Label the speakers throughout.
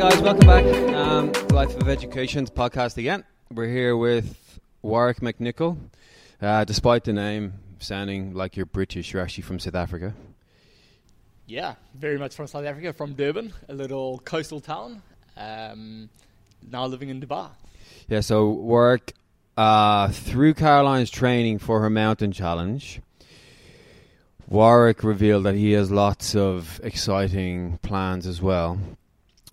Speaker 1: guys, welcome back. Um, Life of Education's podcast again. We're here with Warrick MacNicol. Uh, despite the name sounding like you're British, you're actually from South Africa.
Speaker 2: Yeah, very much from South Africa, from Durban, a little coastal town. Um, now living in Dubai.
Speaker 1: Yeah, so Warrick, uh, through Caroline's training for her mountain challenge, Warrick revealed that he has lots of exciting plans as well.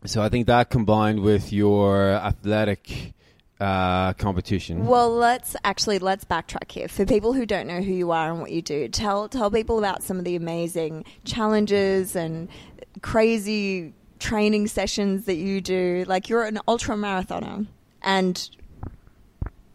Speaker 1: So I think that combined with your athletic uh, competition.
Speaker 3: Well, let's actually let's backtrack here for people who don't know who you are and what you do. Tell tell people about some of the amazing challenges and crazy training sessions that you do. Like you're an ultra marathoner and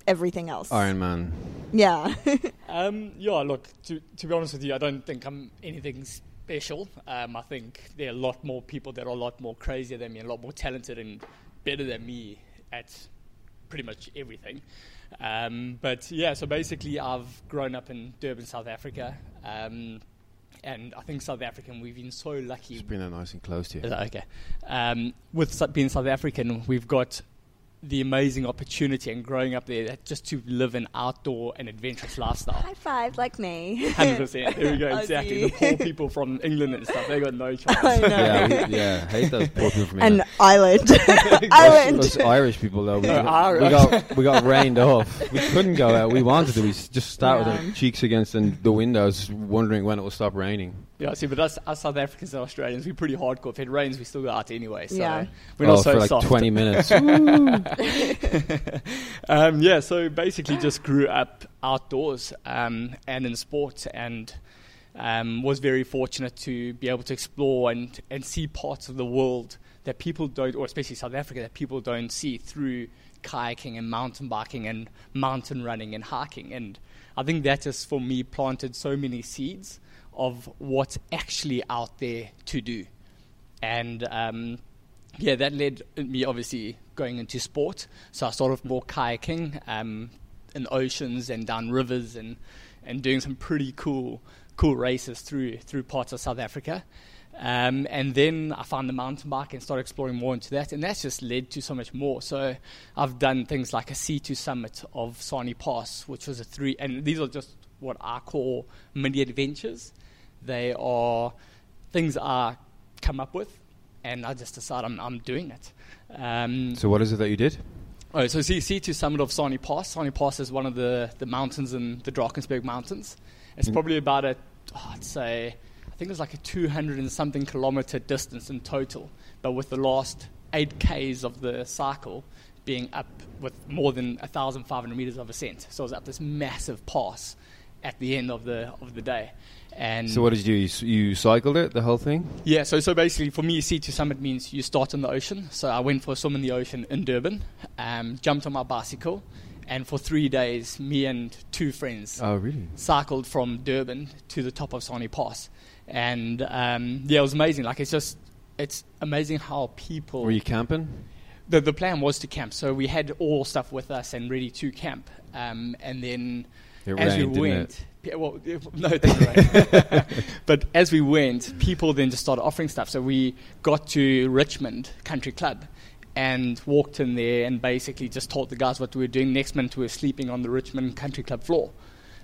Speaker 3: everything else.
Speaker 1: Iron Man.
Speaker 3: Yeah.
Speaker 2: Um, yeah, look, to, to be honest with you, I don't think I'm anything special. Um, I think there are a lot more people that are a lot more crazier than me, a lot more talented and better than me at pretty much everything. Um, but yeah, so basically, I've grown up in Durban, South Africa. Um, and I think South African, we've been so lucky.
Speaker 1: Just bring that nice and close to you.
Speaker 2: Okay? Um, with being South African, we've got the amazing opportunity and growing up there that just to live an outdoor and adventurous lifestyle.
Speaker 3: High five, like me.
Speaker 2: Hundred percent. There we go. Exactly. The poor people from England and stuff, they got no chance.
Speaker 3: I know.
Speaker 1: yeah, we, yeah, hate those poor people from
Speaker 3: and
Speaker 1: England.
Speaker 3: island.
Speaker 1: Those,
Speaker 3: island.
Speaker 1: those Irish people though, we, got, we got we got rained off. We couldn't go out. We wanted to. We s- just sat with our cheeks against the the windows, wondering when it will stop raining.
Speaker 2: Yeah, see, but us, us South Africans and Australians, we're pretty hardcore. If it rains, we still go out anyway. So
Speaker 3: Yeah.
Speaker 2: we're not
Speaker 1: oh,
Speaker 2: so
Speaker 1: for like
Speaker 2: soft.
Speaker 1: twenty minutes.
Speaker 2: um, yeah, so basically just grew up outdoors um, and in sports and um, was very fortunate to be able to explore and, and see parts of the world that people don't, or especially South Africa, that people don't see through kayaking and mountain biking and mountain running and hiking. And I think that just for me planted so many seeds of what's actually out there to do. And um, yeah, that led me obviously going into sport. So I started more kayaking um, in oceans and down rivers and, and doing some pretty cool cool races through through parts of South Africa. Um, and then I found the mountain bike and started exploring more into that, and that's just led to so much more. So I've done things like a sea to summit of Sani Pass, which was a three, and these are just what I call mini adventures. They are things I come up with, and I just decide I'm, I'm doing it. Um,
Speaker 1: so what is it that you did?
Speaker 2: Oh, so C- sea to summit of Sani Pass. Sani Pass is one of the, the mountains in the Drakensberg Mountains. It's
Speaker 1: Mm.
Speaker 2: probably about a, oh, I'd say, I think it's like a 200 and something kilometer distance in total. But with the last eight Ks of the cycle being up with more than 1,500 meters of ascent. So it was up this massive pass at the end of the, of the day. And
Speaker 1: So what did you do? You, you cycled it, the whole thing?
Speaker 2: yeah, so so basically for me, sea to Summit means you start in the ocean. So I went for a swim in the ocean in Durban, um, jumped on my bicycle, and for three days, me and two friends
Speaker 1: Oh, really?
Speaker 2: cycled from Durban to the top of Sani Pass. And um, yeah, it was amazing. Like, it's just, it's amazing how people.
Speaker 1: Were you camping?
Speaker 2: The, the plan was to camp. So we had all stuff with us and ready to camp. Um, and then
Speaker 1: It
Speaker 2: as
Speaker 1: rained,
Speaker 2: we went, well, it- no, it didn't rain. but as we went, people then just started offering stuff. So we got to Richmond Country Club and walked in there and basically just told the guys what we were doing. Next minute, we were sleeping on the Richmond Country Club floor.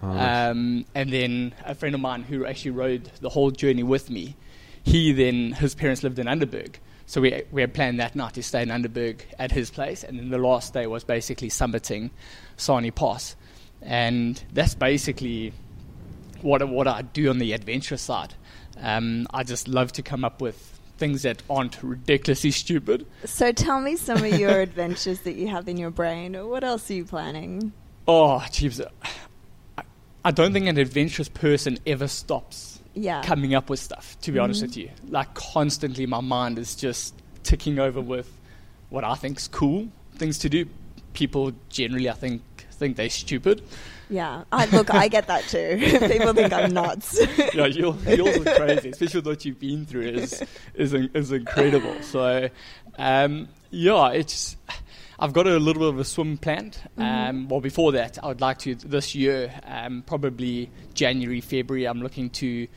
Speaker 1: Oh, nice.
Speaker 2: Um, and then a friend of mine who actually rode the whole journey with me, he then, his parents lived in Underberg. So we, we had planned that night to stay in Underberg at his place. And then the last day was basically summiting Sani Pass. And that's basically what, what I do on the adventure side. Um, I just love to come up with things that aren't ridiculously stupid.
Speaker 3: So tell me some of your adventures that you have in your brain. What else are you planning?
Speaker 2: Oh, jeez. I, I don't think an adventurous person ever stops
Speaker 3: Yeah.
Speaker 2: coming up with stuff, to be honest
Speaker 3: Mhm.
Speaker 2: with you. Like, constantly, my mind is just ticking over with what I think's cool things to do. People generally, I think, think they're stupid.
Speaker 3: Yeah. I, look, I get that too. People think I'm nuts.
Speaker 2: yeah, your, yours is crazy, especially what you've been through is is is incredible. So, um, yeah, it's. I've got a little bit of a swim planned. Um, well, before that, I would like to this year, um, probably January, February. I'm looking to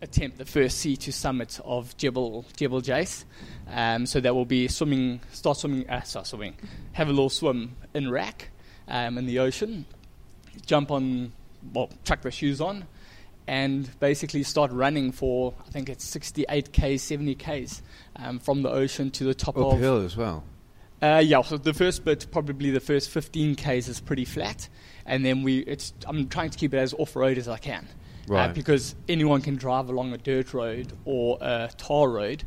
Speaker 2: attempt the first sea to summit of Jebel Jebel Jais. Um, so that will be swimming, start swimming, uh, start swimming, have a little swim in RAK um, in the ocean, jump on, well, chuck the shoes on, and basically start running for I think it's 68 k, 70 k's um, from the ocean to the top of
Speaker 1: Uphill as well.
Speaker 2: uh, yeah, so the first bit, probably the first 15 k's, is pretty flat, and then we. It's I'm trying to keep it as off road as I can, uh,
Speaker 1: Right.
Speaker 2: because anyone can drive along a dirt road or a tar road,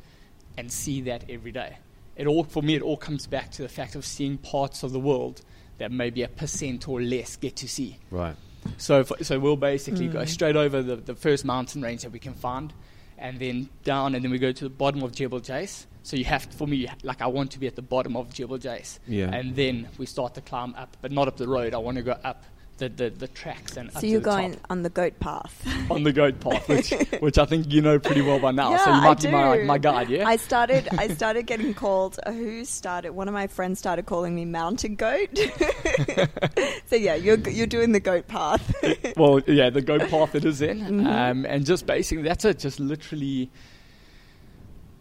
Speaker 2: and see that every day. It all for me, it all comes back to the fact of seeing parts of the world that maybe a percent or less get to see.
Speaker 1: Right.
Speaker 2: So, f so we'll basically go
Speaker 3: Mm.
Speaker 2: straight over the, the first mountain range that we can find, and then down, and then we go to the bottom of Jebel Jais. So you have, for me, like I want to be at the bottom of Jebel Jais,
Speaker 1: Yeah.
Speaker 2: and then we start to climb up, but not up the road. I want to go up the, the, the tracks and up
Speaker 3: So
Speaker 2: to
Speaker 3: you're
Speaker 2: the
Speaker 3: going
Speaker 2: top
Speaker 3: on the goat path.
Speaker 2: on the goat path, which, which I think you know pretty well by now. so
Speaker 3: Yeah,
Speaker 2: you might
Speaker 3: I
Speaker 2: be my,
Speaker 3: do.
Speaker 2: my guide, yeah.
Speaker 3: I started. I started getting called. uh, Who started? One of my friends started calling me mountain goat. so yeah, you're you're doing the goat path.
Speaker 2: well, yeah, the goat path it is in,
Speaker 3: Mhm.
Speaker 2: um, and just basically that's it. Just literally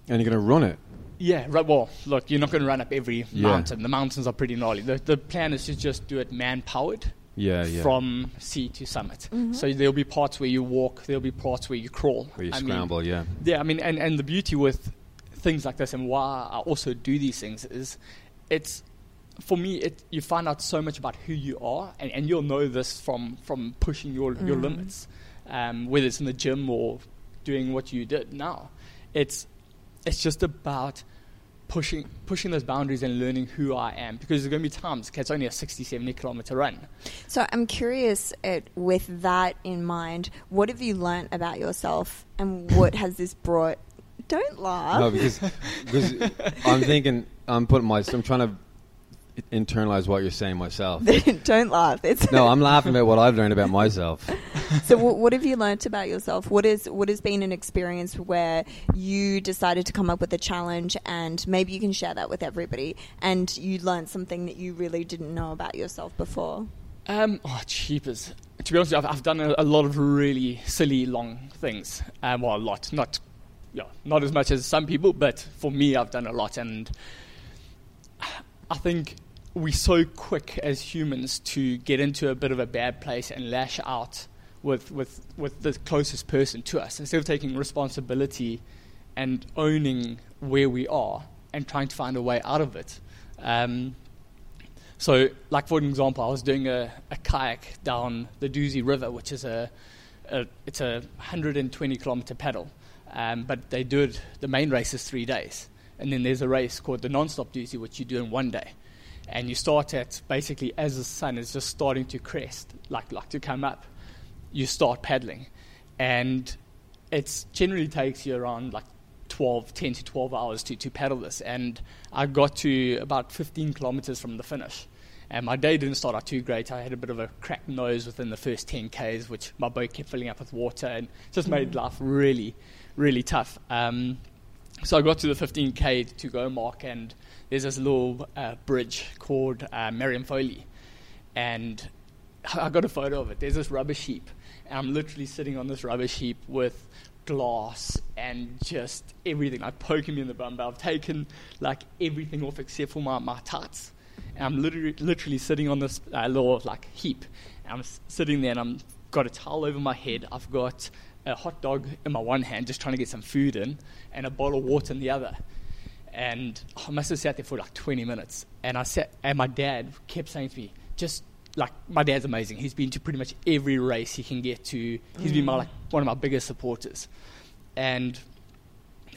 Speaker 1: And you're going to run it.
Speaker 2: Yeah, right. Well, look, you're not going to run up every
Speaker 1: Yeah.
Speaker 2: mountain. The mountains are pretty gnarly. The, the plan is to just do it man powered
Speaker 1: Yeah, yeah.
Speaker 2: from sea to summit.
Speaker 3: Mhm.
Speaker 2: So there'll be parts where you walk, there'll be parts where you crawl.
Speaker 1: Where you
Speaker 2: I mean,
Speaker 1: scramble, yeah.
Speaker 2: yeah, I mean, and, and the beauty with things like this and why I also do these things is it's for me it you find out so much about who you are and, and you'll know this from from pushing your your
Speaker 3: Mhm.
Speaker 2: limits um, whether it's in the gym or doing what you did now it's it's just about pushing pushing those boundaries and learning who I am because there's going to be times okay, it's only a 60 70 kilometer run
Speaker 3: So I'm curious, it, with that in mind, what have you learnt about yourself, and what has this brought? Don't laugh.
Speaker 1: No, because because I'm thinking I'm putting my I'm trying to internalize what you're saying myself.
Speaker 3: Don't laugh. It's
Speaker 1: No, I'm laughing about what I've learned about myself.
Speaker 3: so what, what have you learnt about yourself? What is what has been an experience where you decided to come up with a challenge, and maybe you can share that with everybody, and you learned something that you really didn't know about yourself before.
Speaker 2: Um, oh, cheapers. To be honest, I've, I've done a, a lot of really silly long things. Um, well, a lot, not, yeah, not as much as some people, but for me, I've done a lot, and I think we're so quick as humans to get into a bit of a bad place and lash out with with with the closest person to us instead of taking responsibility and owning where we are and trying to find a way out of it. Um, so, like for an example, I was doing a, a kayak down the Dusi River, which is a, a it's a 120 kilometer paddle, um, but they do it. The main race is three days, and then there's a race called the non-stop Dusi, which you do in one day, and you start at basically as the sun is just starting to crest, like like to come up, you start paddling, and it generally takes you around like 12, 10 to 12 hours to, to paddle this. And I got to about 15 kilometers from the finish. And my day didn't start out too great. I had a bit of a cracked nose within the first 10 Ks, which my boat kept filling up with water and just made life really, really tough. Um, so I got to the 15K to go mark, and there's this little uh, bridge called uh, Mariam Foley. And I got a photo of it. There's this rubbish heap, and I'm literally sitting on this rubbish heap with glass and just everything, like poking me in the bum. But I've taken like everything off except for my, my tights. And I'm literally, literally sitting on this uh, little like heap. And I'm sitting there and I'm got a towel over my head. I've got a hot dog in my one hand, just trying to get some food in, and a bottle of water in the other. And I must have sat there for like 20 minutes. And I sat, and my dad kept saying to me, just like my dad's amazing. He's been to pretty much every race he can get to. He's been my mm. like one of my biggest supporters. And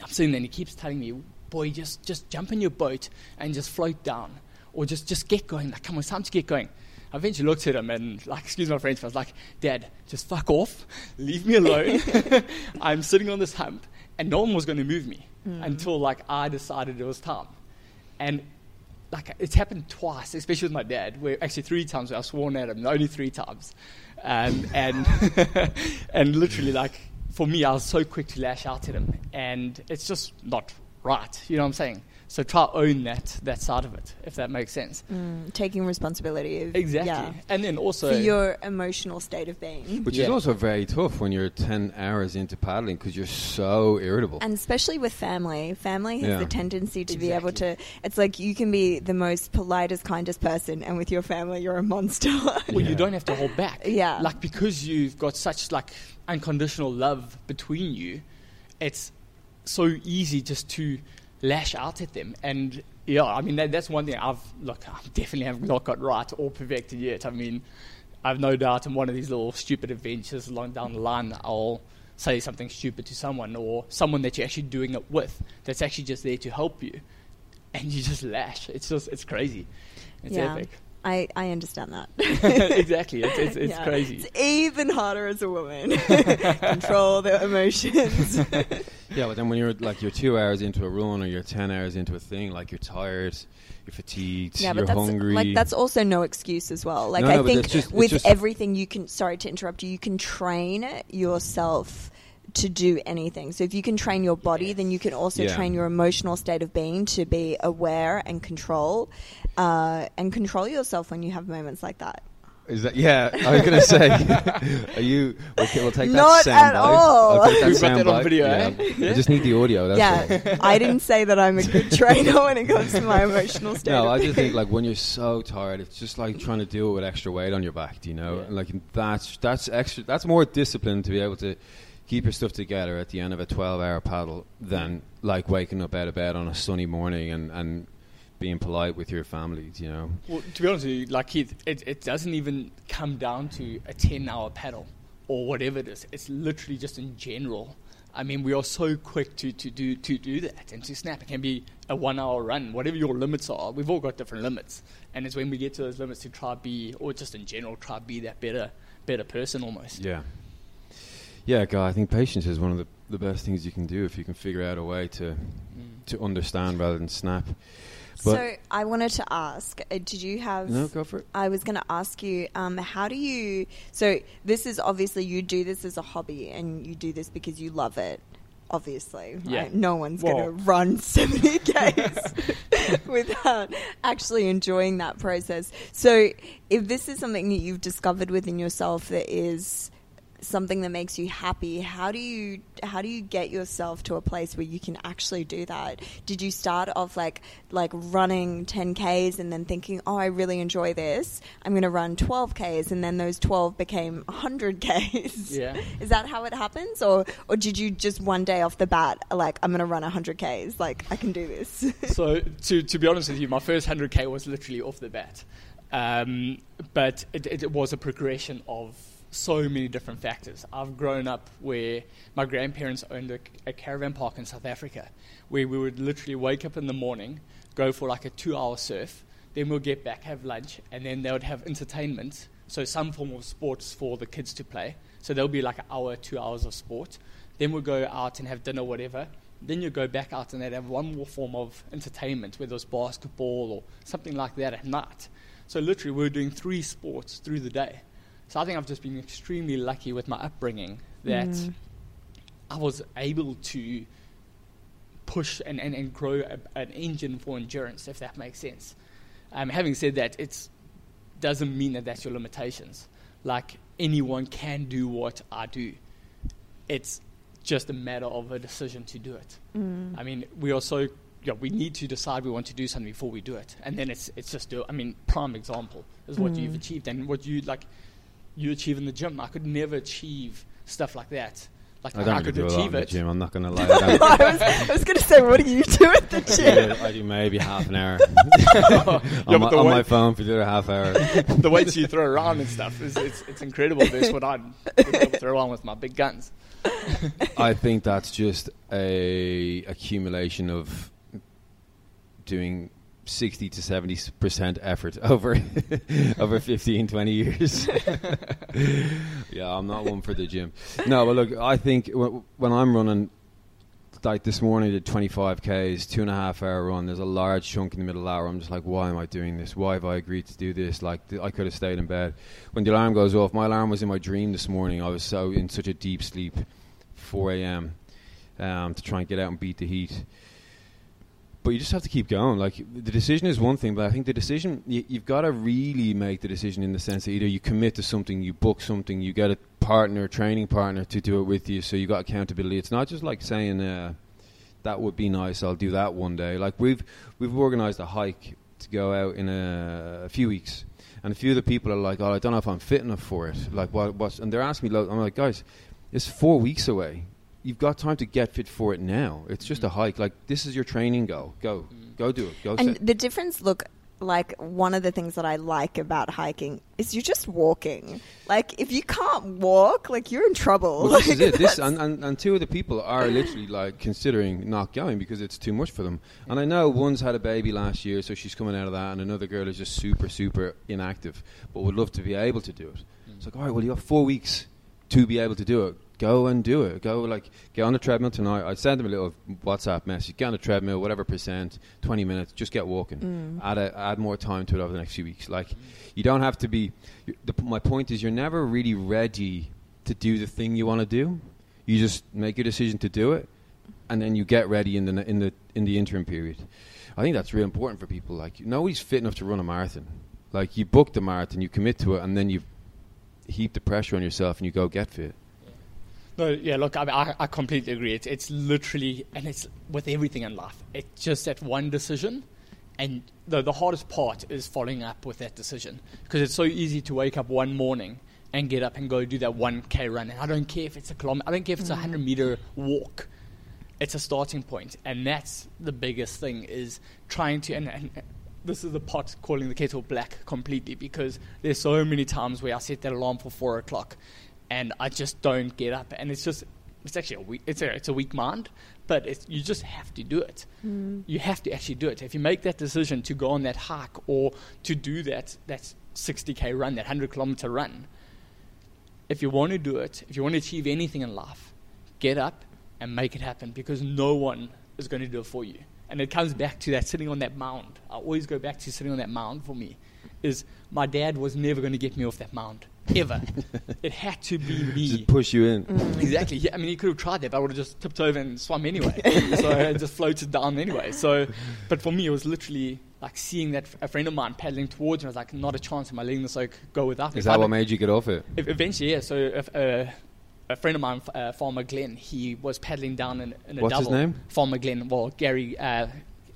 Speaker 2: I'm sitting there and he keeps telling me, boy, just just jump in your boat and just float down. Or just just get going. Like, come on, it's time to get going. I eventually looked at him and like, excuse my French, but I was like, Dad, just fuck off. Leave me alone. I'm sitting on this hump and no one was going to move me until like I decided it was time. And like it's happened twice, especially with my dad. Where actually three times where I've sworn at him, only three times, um, and and literally like for me, I was so quick to lash out at him, and it's just not right. You know what I'm saying? So try own that that side of it, if that makes sense.
Speaker 3: Mm, taking responsibility of
Speaker 2: Exactly.
Speaker 3: yeah,
Speaker 2: And then also
Speaker 3: for your emotional state of being.
Speaker 1: Which is also very tough when you're 10 hours into paddling because you're so irritable.
Speaker 3: And especially with family, family has
Speaker 1: Yeah.
Speaker 3: the tendency to be able to. It's like you can be the most politest, kindest person, and with your family, you're a monster.
Speaker 2: well,
Speaker 1: Yeah.
Speaker 2: you don't have to hold back.
Speaker 3: Yeah.
Speaker 2: Like because you've got such like unconditional love between you, it's so easy just to lash out at them. And yeah, I mean that, that's one thing I've look, I definitely have not got right or perfected yet. I mean, I've no doubt in one of these little stupid adventures along down the line, I'll say something stupid to someone or someone that you're actually doing it with that's actually just there to help you, and you just lash. It's just it's crazy. It's
Speaker 3: yeah,
Speaker 2: epic.
Speaker 3: I I understand that.
Speaker 2: exactly. It's, it's, it's
Speaker 3: Yeah.
Speaker 2: crazy.
Speaker 3: It's even harder as a woman. Control the emotions.
Speaker 1: Yeah, but then when you're like you're two hours into a run or you're ten hours into a thing, like you're tired, you're fatigued,
Speaker 3: yeah,
Speaker 1: you're
Speaker 3: but that's
Speaker 1: hungry.
Speaker 3: like that's also no excuse as well. Like
Speaker 1: No,
Speaker 3: I
Speaker 1: no, but
Speaker 3: think
Speaker 1: just-
Speaker 3: with everything you can. Sorry to interrupt you. You can train yourself to do anything. So if you can train your body, then you can also
Speaker 1: Yeah.
Speaker 3: train your emotional state of being to be aware and control, uh, and control yourself when you have moments like that.
Speaker 1: Is that yeah? I was gonna say, are you? Okay, we'll take that
Speaker 3: Not
Speaker 1: sound
Speaker 3: at
Speaker 1: bite.
Speaker 3: all.
Speaker 1: I'll take
Speaker 2: We've got that on
Speaker 1: bite.
Speaker 2: video,
Speaker 1: yeah.
Speaker 2: eh?
Speaker 1: I just need the audio. That's
Speaker 3: yeah, I didn't say that I'm a good trainer when it comes to my emotional state.
Speaker 1: No,
Speaker 3: of
Speaker 1: I just think like when you're so tired, it's just like trying to deal with extra weight on your back. Do you know?
Speaker 2: Yeah.
Speaker 1: And like that's that's extra. That's more discipline to be able to keep your stuff together at the end of a 12-hour paddle than like waking up out of bed on a sunny morning and and being polite with your families, You know?
Speaker 2: Well, to be honest with you, like Keith, it, it doesn't even come down to a 10 hour paddle or whatever it is. It's literally just in general. I mean, we are so quick to, to, do, to do that and to snap. It can be a one hour run, whatever your limits are. We've all got different limits. And it's when we get to those limits to try be, or just in general, try be that better better person almost.
Speaker 1: Yeah. Yeah, guy. I think patience is one of the the best things you can do if you can figure out a way to
Speaker 2: Mm.
Speaker 1: to understand rather than snap. But
Speaker 3: so I wanted to ask: uh, Did you have?
Speaker 1: no, go for it.
Speaker 3: I was going to ask you, um, how do you? So this is obviously you do this as a hobby, and you do this because you love it. Obviously, right?
Speaker 2: Yeah.
Speaker 3: No one's going to run seventy k's without actually enjoying that process. So, if this is something that you've discovered within yourself that is something that makes you happy how do you how do you get yourself to a place where you can actually do that? Did you start off like like running 10ks and then thinking oh i really enjoy this. I'm going to run 12ks and then those 12 became 100ks
Speaker 2: Yeah.
Speaker 3: is that how it happens? Or or did you just one day off the bat like i'm going to run 100ks like i can do this.
Speaker 2: So to to be honest with you, my first hundred k was literally off the bat, um, but it, it was a progression of so many different factors. I've grown up where my grandparents owned a, a caravan park in South Africa, where we would literally wake up in the morning, go for like a two-hour surf, then we'll get back, have lunch, and then they would have entertainment, so some form of sports for the kids to play. So there'll be like an hour, two hours of sport. Then we'll go out and have dinner, whatever. Then you go back out and they'd have one more form of entertainment, whether it was basketball or something like that at night. So literally, we were doing three sports through the day. So I think I've just been extremely lucky with my upbringing that
Speaker 3: Mm.
Speaker 2: I was able to push and, and, and grow a, an engine for endurance, if that makes sense. Um, having said that, it doesn't mean that that's your limitations. Like anyone can do what I do. It's just a matter of a decision to do it.
Speaker 3: Mm.
Speaker 2: I mean, we are so yeah, we need to decide we want to do something before we do it, and then it's it's just do. I mean, prime example is what you've
Speaker 3: Mm.
Speaker 2: achieved and what you like. You achieve in the gym. I could never achieve stuff like that. Like
Speaker 1: I don't
Speaker 2: I
Speaker 1: really
Speaker 2: could
Speaker 1: do a lot in
Speaker 2: achieve
Speaker 1: the
Speaker 2: it.
Speaker 1: gym. I'm not going to lie. I, don't.
Speaker 3: I was, I was going to say, what do you do at the gym?
Speaker 1: I do maybe half an hour
Speaker 2: Yeah,
Speaker 1: on,
Speaker 2: but
Speaker 1: my,
Speaker 2: the
Speaker 1: on
Speaker 2: way-
Speaker 1: my phone for the other half hour.
Speaker 2: the weights you throw around and stuff is it's, it's incredible. Versus what I'd be throw around with my big guns.
Speaker 1: I think that's just a accumulation of doing 60 to 70 percent effort over over 15 20 years. Yeah i'm not one for the gym. No but look i think w- when i'm running like this morning I did 25 k's two and a half hour run. There's a large chunk in the middle hour. I'm just like why am i doing this? Why have i agreed to do this? Like th- i could have stayed in bed. When the alarm goes off my alarm was in my dream this morning. I was so in such a deep sleep 4 a.m um, to try and get out and beat the heat but you just have to keep going. Like the decision is one thing, but I think the decision you, you've got to really make the decision in the sense that either you commit to something, you book something, you get a partner, training partner to do it with you, so you got accountability. It's not just like saying uh, that would be nice. I'll do that one day. Like we've we've organised a hike to go out in a, a, few weeks, and a few of the people are like, "Oh, I don't know if I'm fit enough for it." Like what? What's, and they're asking me, I'm like, guys, it's four weeks away you've got time to get fit for it now. It's just a mm. hike. Like this is your training goal. Go, mm. go do it. Go.
Speaker 3: And the difference, look, like one of the things that I like about hiking is you're just walking. Like if you can't walk, like you're in trouble.
Speaker 1: Well, this is it. This and, and, and two of the people are literally like considering not going because it's too much for them. And I know one's had a baby last year, so she's coming out of that, and another girl is just super super inactive, but would love to be able to do it. Mm. It's like, all right, well, you have four weeks to be able to do it go and do it. Go like get on the treadmill tonight. I'd send them a little WhatsApp message. Get on the treadmill, whatever percent, twenty minutes. Just get walking. Mm. Add a, add more time to it over the next few weeks. Like you don't have to be. The, my point is, you're never really ready to do the thing you want to do. You just make your decision to do it, and then you get ready in the in the in the interim period. I think that's really important for people. Like nobody's fit enough to run a marathon. Like you book the marathon, you commit to it, and then you heap the pressure on yourself and you go get fit.
Speaker 2: No, yeah, look, I, I, I completely agree. It's, it's literally, and it's with everything in life. It's just that one decision, and the, the hardest part is following up with that decision because it's so easy to wake up one morning and get up and go do that 1K run. And I don't care if it's a kilometer, I don't care if it's a 100 mm. meter walk. It's a starting point, and that's the biggest thing is trying to, and, and this is the pot calling the kettle black completely because there's so many times where I set that alarm for four o'clock and I just don't get up. And it's just, it's actually a weak, it's a, it's a weak mind, but you just have to do it. Mm. You have to actually do it. If you make that decision to go on that hike or to do that, that 60k run, that 100 kilometer run, if you want to do it, if you want to achieve anything in life, get up and make it happen because no one is going to do it for you. And it comes back to that sitting on that mound. I always go back to sitting on that mound for me. Is my dad was never going to get me off that mound ever. it had to be me.
Speaker 1: Just push you in.
Speaker 2: Mm. Exactly. Yeah, I mean, he could have tried that, but I would have just tipped over and swum anyway. so I just floated down anyway. So, but for me, it was literally like seeing that a friend of mine paddling towards me. I was like, not a chance. Am I letting this like go without
Speaker 1: me? Is that what made you get off it?
Speaker 2: Eventually, yeah. So if, uh, a friend of mine, uh, Farmer Glenn, he was paddling down in, in a
Speaker 1: What's
Speaker 2: double.
Speaker 1: What's his name?
Speaker 2: Farmer Glenn. Well, Gary uh,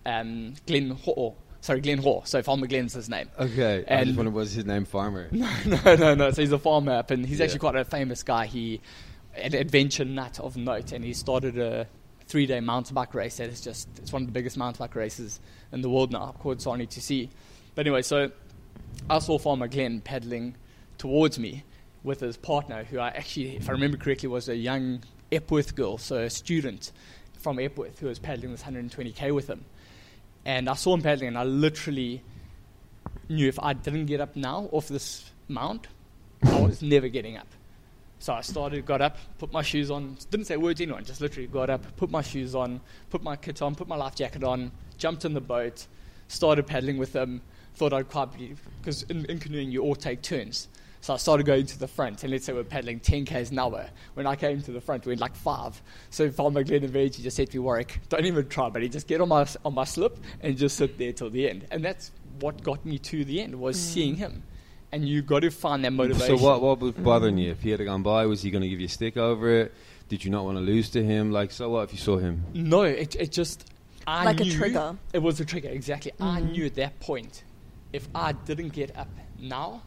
Speaker 2: um, Glenn sorry, Glenn Haw. So Farmer Glenn's his name.
Speaker 1: Okay, and I just wondered was his name Farmer.
Speaker 2: No, no, no, no. So he's a farmer up, and he's yeah. actually quite a famous guy. He an adventure nut of note, and he started a three-day mountain bike race that is just it's one of the biggest mountain bike races in the world now, called sani2c. But anyway, so I saw Farmer Glenn paddling towards me with his partner, who I actually, if I remember correctly, was a young Epworth girl, so a student from Epworth who was paddling this 120k with him. And I saw him paddling, and I literally knew if I didn't get up now off this mount, I was never getting up. So I started, got up, put my shoes on, didn't say words to anyone, just literally got up, put my shoes on, put my kit on, put my life jacket on, jumped in the boat, started paddling with them. Thought I'd quite be, because in, in canoeing you all take turns. So I started going to the front, and let's say we're paddling 10 k's an hour. When I came to the front, we went like five. So Farmer Glenn and Reggie just said to me, Warrick, don't even try, buddy. Just get on my, on my slip and just sit there till the end. And that's what got me to the end, was mm. seeing him. And you got to find that motivation.
Speaker 1: So what, what was bothering you? If he had gone by, was he going to give you a stick over it? Did you not want to lose to him? Like, so what if you saw him?
Speaker 2: No, it, it just... I
Speaker 3: like
Speaker 2: a
Speaker 3: trigger.
Speaker 2: It was a trigger, exactly. Mm. I knew at that point, if I didn't get up now,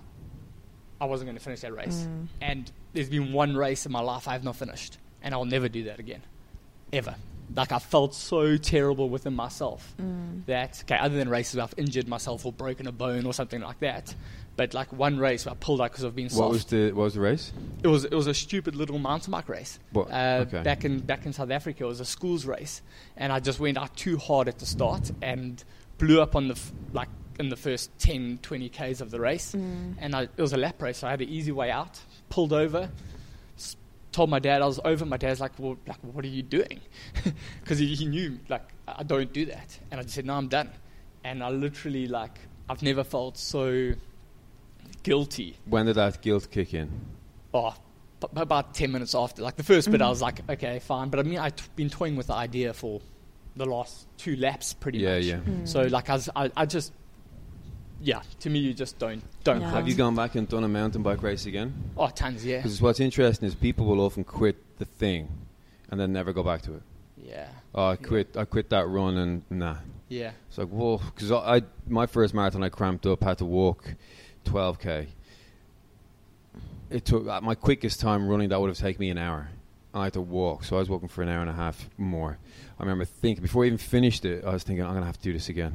Speaker 2: I wasn't going to finish that race. Mm. And there's been one race in my life I've not finished, and I'll never do that again, ever. Like I felt so terrible within myself mm. that okay, other than races where I've injured myself or broken a bone or something like that, but like one race where I pulled out because I've been soft.
Speaker 1: What was the What was the race?
Speaker 2: It was it was a stupid little mountain bike race.
Speaker 1: What? Uh, okay.
Speaker 2: Back in back in South Africa, it was a schools race, and I just went out too hard at the start and blew up on the f- like in the first 10, 20 Ks of the race. Mm. And I, it was a lap race, so I had an easy way out. Pulled over, s- told my dad I was over. My dad's like, well, like, what are you doing? Because he, he knew, like, I don't do that. And I just said, no, I'm done. And I literally, like, I've never felt so guilty.
Speaker 1: When did that guilt kick in?
Speaker 2: Oh, about 10 minutes after. Like, the first mm bit, I was like, okay, fine. But I mean, I'd been toying with the idea for the last two laps, pretty
Speaker 1: Yeah,
Speaker 2: much.
Speaker 1: yeah.
Speaker 3: Mm.
Speaker 2: So like I, was, I, I just, yeah. To me, you just don't don't
Speaker 3: Yeah.
Speaker 1: Have you gone back and done a mountain bike race again?
Speaker 2: Oh, tons, yeah,
Speaker 1: Because what's interesting is people will often quit the thing and then never go back to it.
Speaker 2: yeah,
Speaker 1: Oh, I quit. I quit that run and nah.
Speaker 2: yeah.
Speaker 1: It's like whoa, because I, I my first marathon I cramped up, had to walk 12k. It took at my quickest time running that would have taken me an hour. I had to walk, so I was walking for an hour and a half more. I remember thinking before I even finished it, I was thinking I'm gonna have to do this again.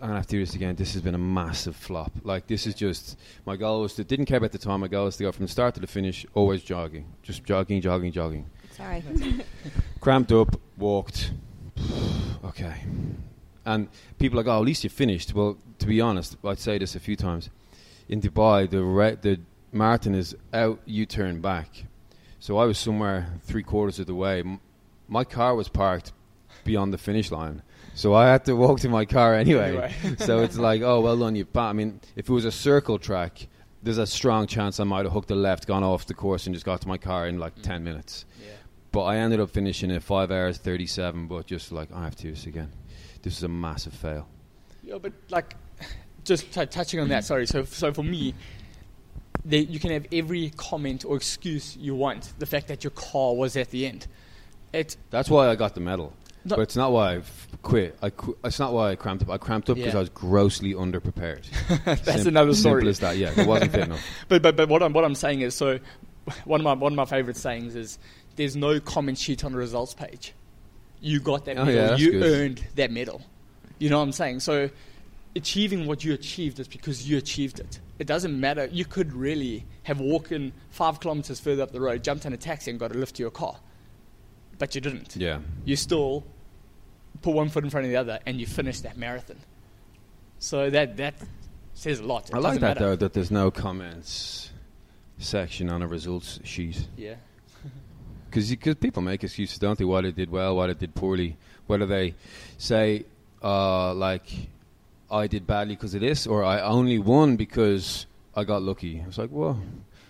Speaker 1: I'm gonna have to do this again. This has been a massive flop. Like this is just my goal was to didn't care about the time. My goal was to go from the start to the finish, always jogging, just jogging, jogging, jogging
Speaker 3: Sorry.
Speaker 1: cramped up, walked. okay. And people are like, oh, at least you finished. Well, to be honest, I'd say this a few times. In Dubai, the re- the marathon is out, you turn back. So I was somewhere three quarters of the way. M- my car was parked beyond the finish line. So I had to walk to my car anyway.
Speaker 2: Anyway.
Speaker 1: so it's like, oh, well done, you. I mean, if it was a circle track, there's a strong chance I might have hooked a left, gone off the course, and just got to my car in like
Speaker 2: Mm.
Speaker 1: 10 minutes.
Speaker 2: Yeah.
Speaker 1: But I ended up finishing at five hours thirty seven. But just like I have to do this again. This is a massive fail.
Speaker 2: Yeah, but like, just t- touching on that. Sorry. So, so for me, they, you can have every comment or excuse you want. The fact that your car was at the end, it.
Speaker 1: That's why I got the medal. But it's not why I quit. I qu- it's not why I cramped up. I cramped up because
Speaker 2: Yeah.
Speaker 1: I was grossly underprepared.
Speaker 2: That's
Speaker 1: Sim-
Speaker 2: another story.
Speaker 1: Simple as that. Yeah, it wasn't fit enough.
Speaker 2: But but but what I'm what I'm saying is so. One of my one of my favorite sayings is there's no comment sheet on the results page. You got that
Speaker 1: Oh,
Speaker 2: medal.
Speaker 1: yeah,
Speaker 2: you
Speaker 1: good.
Speaker 2: earned that medal. You know what I'm saying? So achieving what you achieved is because you achieved it. It doesn't matter. You could really have walked in five kilometers further up the road, jumped in a taxi, and got a lift to your car, but you didn't.
Speaker 1: Yeah.
Speaker 2: You still put one foot in front of the other, and you finish that marathon. So that that says a lot. It
Speaker 1: I like that
Speaker 2: matter.
Speaker 1: though. That there's no comments section on a results sheet.
Speaker 2: Yeah.
Speaker 1: Because people make excuses, don't they? Why they did well, why they did poorly. Whether they say, uh, like, I did badly because of this, or I only won because I got lucky. It's like, well,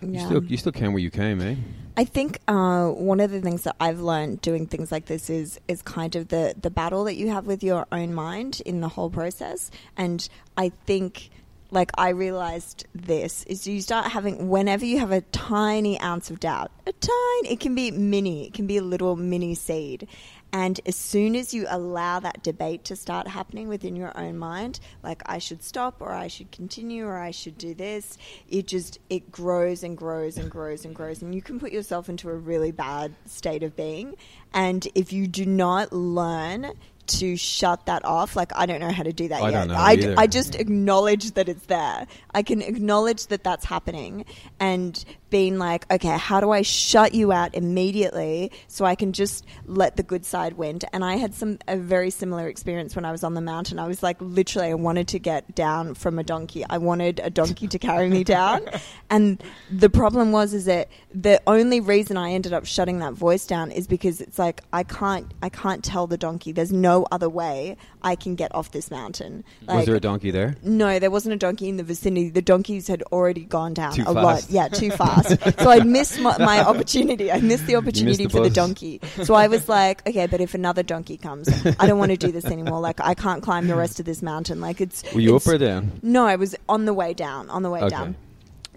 Speaker 1: you still you still came where you came, eh?
Speaker 3: I think uh, one of the things that I've learned doing things like this is is kind of the the battle that you have with your own mind in the whole process, and I think. Like I realized this is you start having whenever you have a tiny ounce of doubt, a tiny, it can be mini, it can be a little mini seed, and as soon as you allow that debate to start happening within your own mind, like I should stop or I should continue or I should do this, it just it grows and grows and grows and grows and you can put yourself into a really bad state of being. And if you do not learn to shut that off, like I don't know how to do that
Speaker 1: I
Speaker 3: yet.
Speaker 1: don't know
Speaker 3: I. I just acknowledge that it's there. I can acknowledge that that's happening and being like, okay, how do I shut you out immediately so I can just let the good side win? And I had some a very similar experience when I was on the mountain. I was like, literally, I wanted to get down from a donkey. I wanted a donkey to carry me down, and the problem was is that the only reason I ended up shutting that voice down is because it's like I can't I can't tell the donkey. There's no other way I can get off this mountain.
Speaker 1: Was there a donkey there?
Speaker 3: no, there wasn't a donkey in the vicinity. The donkeys had already gone down
Speaker 1: Too
Speaker 3: a lot. Yeah, too fast. so I missed my, my opportunity. I missed the opportunity
Speaker 1: the
Speaker 3: for the donkey. So I was like, okay, but if another donkey comes, I don't want to do this anymore. Like I can't climb the rest of this mountain. Like it's.
Speaker 1: Were you up
Speaker 3: it's-
Speaker 1: or down?
Speaker 3: No, I was on the way down. On the way
Speaker 1: Okay.
Speaker 3: down.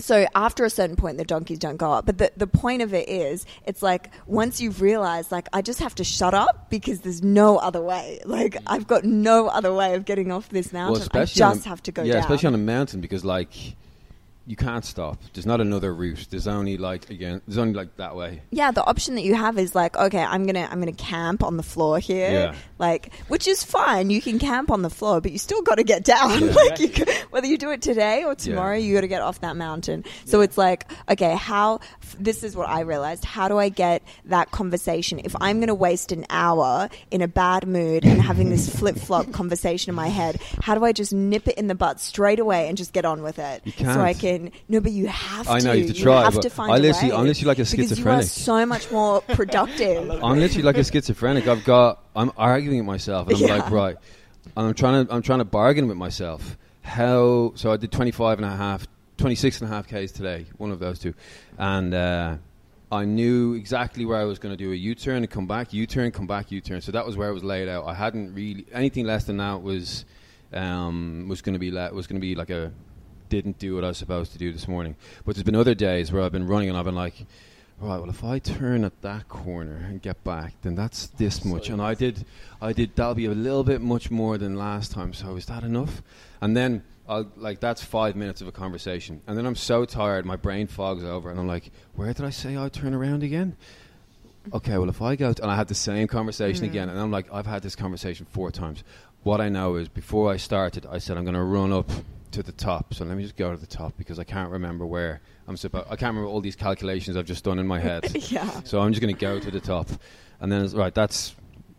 Speaker 3: So after a certain point, the donkeys don't go up. But the, the point of it is, it's like once you've realized, like, I just have to shut up because there's no other way. Like, I've got no other way of getting off this mountain. I just
Speaker 1: a-
Speaker 3: have to go
Speaker 1: Yeah,
Speaker 3: down.
Speaker 1: especially on a mountain because like you can't stop. There's not another route. There's only like again. There's only like that way.
Speaker 3: yeah, the option that you have is like, okay, I'm gonna I'm gonna camp on the floor here,
Speaker 1: Yeah.
Speaker 3: Like, which is fine. You can camp on the floor, but you still got to get down.
Speaker 1: Yeah.
Speaker 3: like, you can, whether you do it today or tomorrow, you got to get off that mountain. So it's like, okay, how? This is what I realized. How do I get that conversation? If I'm gonna waste an hour in a bad mood and having this flip flop conversation in my head, how do I just nip it in the butt straight away and just get on with it?
Speaker 1: You
Speaker 3: So I
Speaker 1: can't.
Speaker 3: No, but you have to.
Speaker 1: I know, you have to try,
Speaker 3: have to find
Speaker 1: I
Speaker 3: a
Speaker 1: literally-
Speaker 3: way.
Speaker 1: I'm literally like a
Speaker 3: Because you are
Speaker 1: schizophrenic.
Speaker 3: so much more productive.
Speaker 1: I'm literally like a schizophrenic. I've got. I'm arguing with myself, and I'm
Speaker 3: Yeah.
Speaker 1: like, right. And I'm trying to. I'm trying to bargain with myself. How? So I did 25 and a half, 26 and a half k's today. One of those two, and uh, I knew exactly where I was going to do a U-turn and come back, U-turn, come back, U-turn. So that was where it was laid out. I hadn't really anything less than that was um, was going to be le- was going to be like a didn't do what I was supposed to do this morning. But there's been other days where I've been running and I've been like, right, well, if I turn at that corner and get back, then that's this much. And I did, I did. That'll be a little bit much more than last time. So is that enough? And then. I'll, like that's five minutes of a conversation, and then I'm so tired, my brain fogs over, and I'm like, "Where did I say I'd turn around again?" Okay, well, if I go, t- and I had the same conversation mm. again, and I'm like, I've had this conversation four times. What I know is, before I started, I said I'm going to run up to the top. So let me just go to the top because I can't remember where I'm supposed. I can't remember all these calculations I've just done in my head.
Speaker 3: yeah.
Speaker 1: So I'm just going to go to the top, and then it's, right, that's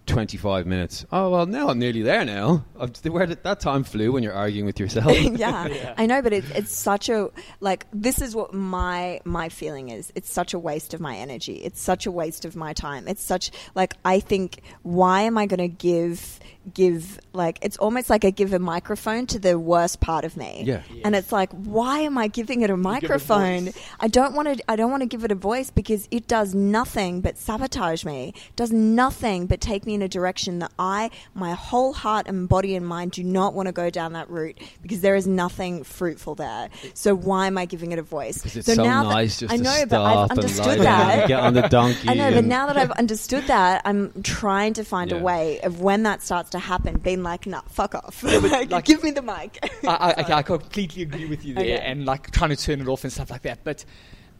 Speaker 1: 25 minutes. Oh well, now I'm nearly there. Now I've, where did that time flew when you're arguing with yourself?
Speaker 3: yeah,
Speaker 2: Yeah.
Speaker 3: I know, but it, it's such a like. This is what my my feeling is. It's such a waste of my energy. It's such a waste of my time. It's such like I think. Why am I going to give give like? It's almost like I give a microphone to the worst part of me.
Speaker 1: Yeah.
Speaker 3: and it's like, why am I giving it a
Speaker 2: give it
Speaker 3: microphone? I don't want to. I don't want to give it a voice because it does nothing but sabotage me. Does nothing but take me in a direction that I, my whole heart and body and mind, do not want to go down that route because there is nothing fruitful there. So why am I giving it a voice?
Speaker 1: It's so,
Speaker 3: now that-
Speaker 1: nice just
Speaker 3: I
Speaker 1: to
Speaker 3: know,
Speaker 1: stop
Speaker 3: but I've understood
Speaker 1: lie
Speaker 3: that.
Speaker 1: get on the donkey.
Speaker 3: I know, but now that I've understood that, I'm trying to find
Speaker 1: Yeah.
Speaker 3: a way of when that starts to happen, being like, nah, fuck off.
Speaker 2: but,
Speaker 3: like,
Speaker 2: like-
Speaker 3: give me the mic.
Speaker 2: I, I, okay, I completely agree with you there,
Speaker 3: Okay.
Speaker 2: and like trying to turn it off and stuff like that. But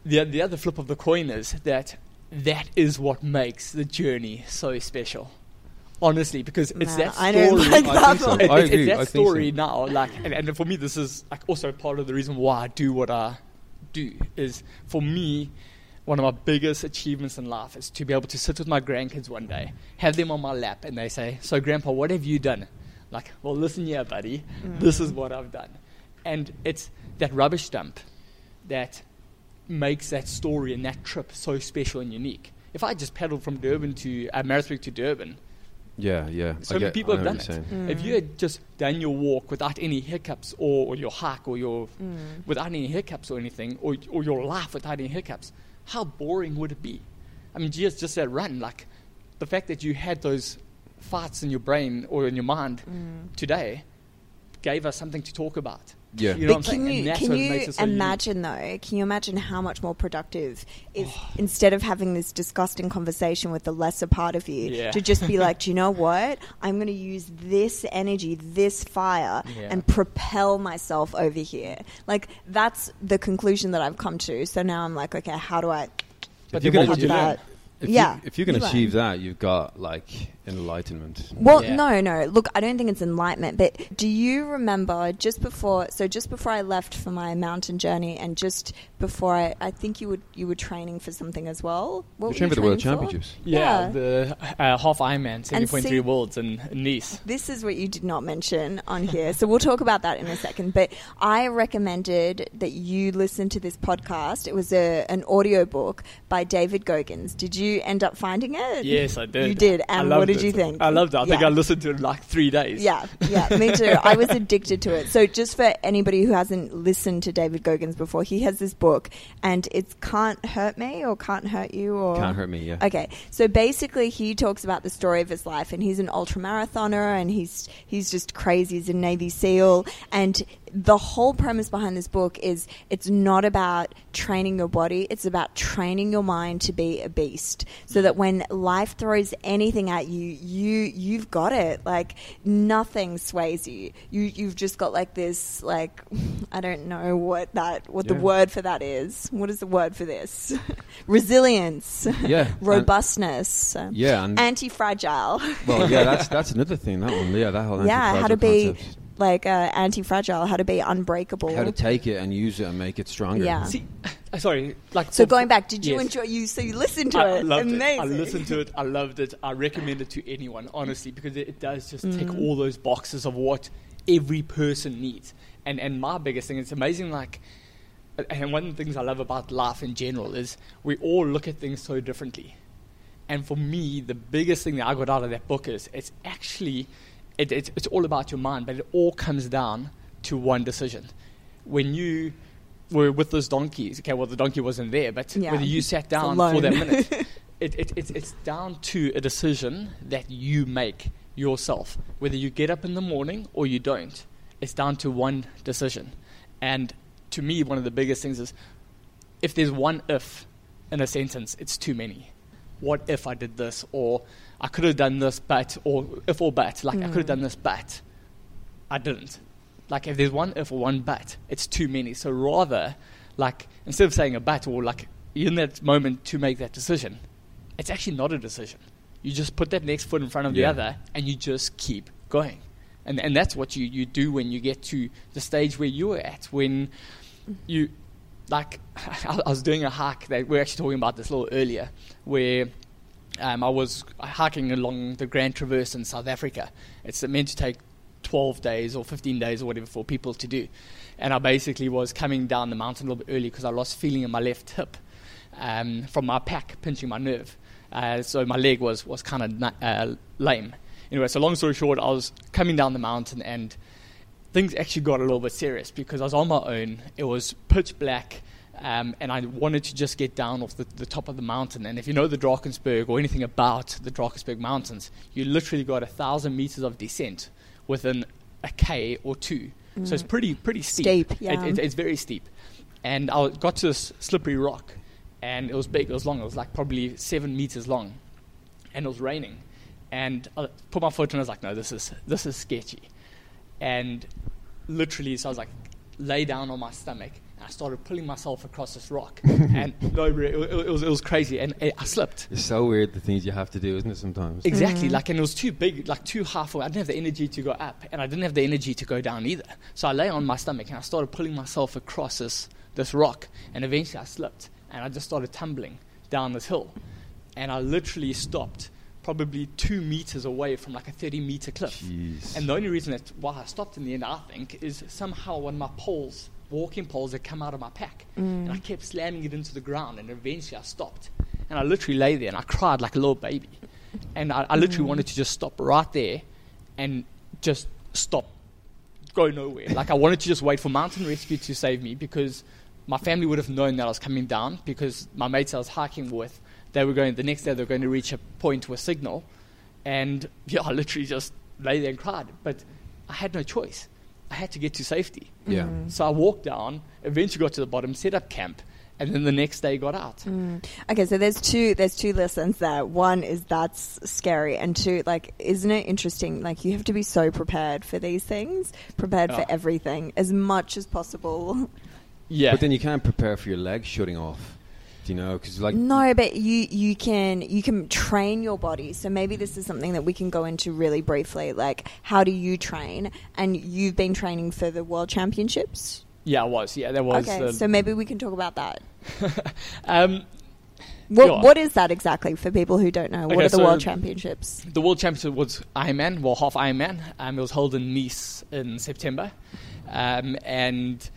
Speaker 2: the the other flip of the coin is that that is what makes the journey so special. Honestly, because it's
Speaker 3: Nah,
Speaker 2: that
Speaker 3: I
Speaker 2: story.
Speaker 3: don't like
Speaker 1: I
Speaker 3: that
Speaker 1: think so.
Speaker 3: one.
Speaker 2: It-
Speaker 1: I
Speaker 2: it's,
Speaker 1: agree,
Speaker 2: it's
Speaker 1: I
Speaker 2: that
Speaker 1: think so.
Speaker 2: now, like, and, and for me, this is like also part of the reason why I do what I do. Is for me, one of my biggest achievements in life is to be able to sit with my grandkids one day, have them on my lap, and they say, "So, Grandpa, what have you done?" Like, well, listen here, buddy. This is what I've done, and it's that rubbish dump that makes that story and that trip so special and unique. If I just paddled from Durban to uh, Maritzburg to Durban,
Speaker 1: yeah, yeah.
Speaker 2: so
Speaker 1: I
Speaker 2: many
Speaker 1: get-
Speaker 2: people
Speaker 1: I
Speaker 2: have done it.
Speaker 1: you're.
Speaker 2: If you had just done your walk without any hiccups, or, or your hack, or your mm. without any hiccups or anything, or or your laugh without any hiccups, how boring would it be? I mean, Jesus just that run, like the fact that you had those fights in your brain or in your mind mm. today, gave us something to talk about.
Speaker 1: Yeah.
Speaker 2: You know
Speaker 3: but can you
Speaker 2: And
Speaker 3: can you
Speaker 2: makes it unique.
Speaker 3: imagine though? Can you imagine how much more productive if instead of having this disgusting conversation with the lesser part of you,
Speaker 2: Yeah.
Speaker 3: to just be like, do you know what? I'm going to use this energy, this fire,
Speaker 2: Yeah.
Speaker 3: and propel myself over here. Like that's the conclusion that I've come to. So now I'm like, okay, how do I?
Speaker 2: But
Speaker 1: If you
Speaker 2: then
Speaker 1: can
Speaker 2: what would you
Speaker 1: achieve-
Speaker 2: learn?
Speaker 1: If
Speaker 3: Yeah,
Speaker 1: you, if you can
Speaker 3: you learn.
Speaker 1: achieve that, you've got like enlightenment.
Speaker 3: Well,
Speaker 2: Yeah.
Speaker 3: no, no. Look, I don't think it's enlightenment, but do you remember just before? So just before I left for my mountain journey, and just before I, I think you would you were training for something as well. What
Speaker 1: You're
Speaker 3: were
Speaker 1: training
Speaker 3: you
Speaker 1: for the World
Speaker 3: training
Speaker 1: Championships.
Speaker 2: Yeah,
Speaker 3: Yeah.
Speaker 2: the uh, half Ironman, seventy point
Speaker 3: see-
Speaker 2: worlds in, in Nice.
Speaker 3: This is what you did not mention on here. So we'll talk about that in a second. But I recommended that you listen to this podcast. It was a, an audio book by David Goggins. Did you end up finding it?
Speaker 2: Yes, I did.
Speaker 3: You did.
Speaker 2: I
Speaker 3: And
Speaker 2: loved
Speaker 3: what did you think?
Speaker 2: I loved it. I think I listened to it in like three days.
Speaker 3: Yeah, yeah, me too. I was addicted to it. So, just for anybody who hasn't listened to David Goggins before, he has this book, and it's "Can't Hurt Me" or "Can't Hurt You" or
Speaker 1: Can't hurt me. Yeah.
Speaker 3: Okay, so basically, he talks about the story of his life, and he's an ultra marathoner, and he's he's just crazy. He's a Navy SEAL, and the whole premise behind this book is it's not about training your body; it's about training your mind to be a beast, so that when life throws anything at you, you you've got it. Like nothing sways you. You you've just got like this, like I don't know what that what the word for that is. What is the word for this? Resilience
Speaker 1: Yeah.
Speaker 3: robustness, uh,
Speaker 1: yeah, and
Speaker 3: anti-fragile.
Speaker 1: well, yeah, that's that's another thing. That one, yeah, that whole
Speaker 3: yeah, how to
Speaker 1: anti-fragile
Speaker 3: be
Speaker 1: concept.
Speaker 3: like uh, anti-fragile, how to be unbreakable.
Speaker 1: how to take it and use it and make it stronger.
Speaker 3: Yeah.
Speaker 2: See, sorry. Like
Speaker 3: so going back, did you
Speaker 2: yes.
Speaker 3: enjoy you? So you listened to
Speaker 2: I
Speaker 3: it?
Speaker 2: loved
Speaker 3: Amazing.
Speaker 2: it. I listened to it. I loved it. I recommend it to anyone, honestly, because it, it does just tick
Speaker 3: Mm.
Speaker 2: all those boxes of what every person needs. And and my biggest thing, it's amazing. Like, uh, and one of the things I love about life in general is we all look at things so differently. And for me, the biggest thing that I got out of that book is it's actually it, it's, it's all about your mind, but it all comes down to one decision. When you were with those donkeys. Okay, well the donkey wasn't there, but
Speaker 3: Yeah.
Speaker 2: whether you sat down for that minute, it, it, it's it's down to a decision that you make yourself. Whether you get up in the morning or you don't, it's down to one decision. And to me, one of the biggest things is if there's one if in a sentence, it's too many. What if I did this? Or I could have done this, but, or if or but, like I could have mm. done this, but I didn't. Like if there's one if or one but, it's too many. So rather, like instead of saying a but or like in that moment to make that decision, it's actually not a decision. You just put that next foot in front of the other and you just keep going. And and that's what you, you do when you get to the stage where you were at when you like I I was doing a hike that we are actually talking about this a little earlier where um, I was hiking along the Grand Traverse in South Africa. It's meant to take 12 days or 15 days or whatever for people to do. And I basically was coming down the mountain a little bit early because I lost feeling in my left hip um, from my pack pinching my nerve. Uh, so my leg was, was kind of na- uh, lame. Anyway, so long story short, I was coming down the mountain and things actually got a little bit serious because I was on my own. It was pitch black, um, and I wanted to just get down off the, the top of the mountain. And if you know the Drakensberg or anything about the Drakensberg Mountains, you literally got a thousand meters of descent within a k or two. So it's mm. pretty pretty steep.
Speaker 3: Steep, yeah.
Speaker 2: it- it's very steep. And I got to this slippery rock, and it was big. It was long. It was like probably seven meters long, and it was raining. And I put my foot in. I was like, no, this is this is sketchy and literally, so I was like, lay down on my stomach, I started pulling myself across this rock, and no, it, it, it was it was crazy, and it, I slipped.
Speaker 1: It's so weird the things you have to do, isn't it? Sometimes.
Speaker 2: Exactly, mm. like, and it was too big, like too high for. I didn't have the energy to go up, and I didn't have the energy to go down either. So I lay on my stomach, and I started pulling myself across this this rock, and eventually I slipped, and I just started tumbling down this hill, and I literally stopped probably two meters away from like a 30 meter cliff.
Speaker 1: Jeez.
Speaker 2: And the only reason that why I stopped in the end, I think, is somehow one of my poles, walking poles, that come out of my pack, and I mm. kept slamming it into the ground, and eventually I stopped, and I literally lay there and I cried like a little baby, and I, I literally wanted to just stop right there, and just stop, go nowhere. Like I wanted to just wait for mountain rescue to save me because my family would have known that I was coming down because my mates I was hiking with, they were going the next day they were going to reach a point with signal, and yeah, I literally just lay there and cried. But I had no choice. I had to get to safety.
Speaker 1: yeah.
Speaker 2: So I walked down, eventually got to the bottom, set up camp, and then the next day got out. Mm.
Speaker 3: Okay, so there's two there's two lessons there. One is that's scary, and two, like, isn't it interesting? Like, you have to be so prepared for these things, prepared for
Speaker 2: Oh.
Speaker 3: everything as much as possible.
Speaker 2: Yeah.
Speaker 1: But then you can't prepare for your legs shutting off. Do you know? Because like
Speaker 3: No, but you you can you can train your body. So maybe this is something that we can go into really briefly. Like, how do you train? And you've been training for the World Championships.
Speaker 2: yeah, I was. Yeah, there was.
Speaker 3: okay,
Speaker 2: um,
Speaker 3: so maybe we can talk about that.
Speaker 2: um,
Speaker 3: What, what is that exactly for people who don't know? What are the
Speaker 2: so-
Speaker 3: World Championships?
Speaker 2: the World Championship was Ironman, well, half Ironman. Um, it was held in Nice in September. Um, and